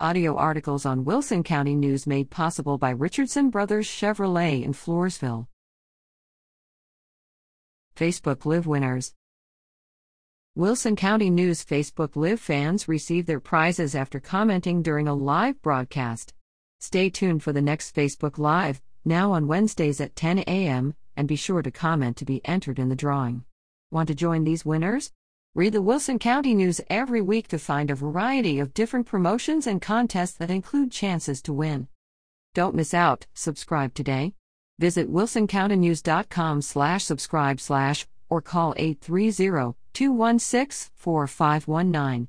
Audio articles on Wilson County News made possible by Richardson Brothers Chevrolet in Floresville. Facebook Live winners. Wilson County News Facebook Live fans received their prizes after commenting during a live broadcast. Stay tuned for the next Facebook Live, now on Wednesdays at 10 a.m., and be sure to comment to be entered in the drawing. Want to join these winners? Read the Wilson County News every week to find a variety of different promotions and contests that include chances to win. Don't miss out. Subscribe today. Visit wilsoncountynews.com slash subscribe slash or call 830-216-4519.